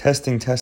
Testing, testing.